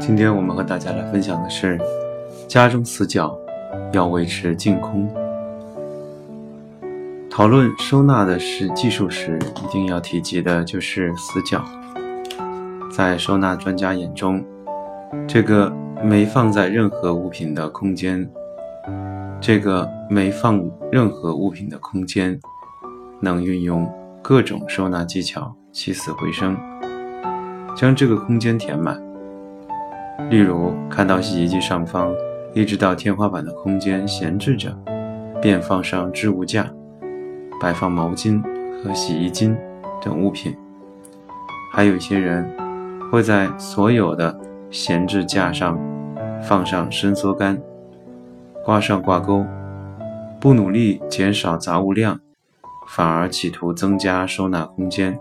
今天我们和大家来分享的是，家中死角要维持净空。讨论收纳的是技术时，一定要提及的就是死角。在收纳专家眼中，这个没放在任何物品的空间，这个没放任何物品的空间，能运用各种收纳技巧起死回生，将这个空间填满。例如，看到洗衣机上方一直到天花板的空间闲置着，便放上置物架，摆放毛巾和洗衣巾等物品。还有一些人会在所有的闲置架上放上伸缩杆，挂上挂钩，不努力减少杂物量，反而企图增加收纳空间。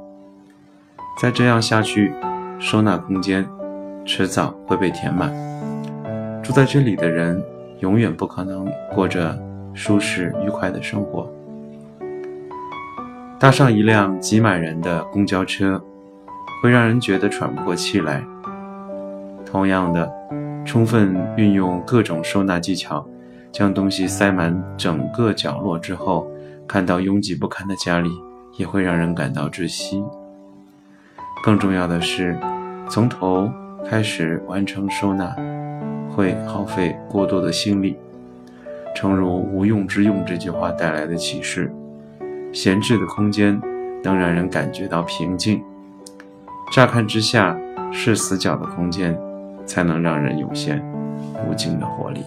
再这样下去，收纳空间。迟早会被填满。住在这里的人永远不可能过着舒适愉快的生活。搭上一辆挤满人的公交车，会让人觉得喘不过气来。同样的，充分运用各种收纳技巧，将东西塞满整个角落之后，看到拥挤不堪的家里，也会让人感到窒息。更重要的是，从头。开始完成收纳，会耗费过多的心力。诚如“无用之用”这句话带来的启示：闲置的空间能让人感觉到平静。乍看之下是死角的空间，才能让人涌现无尽的活力。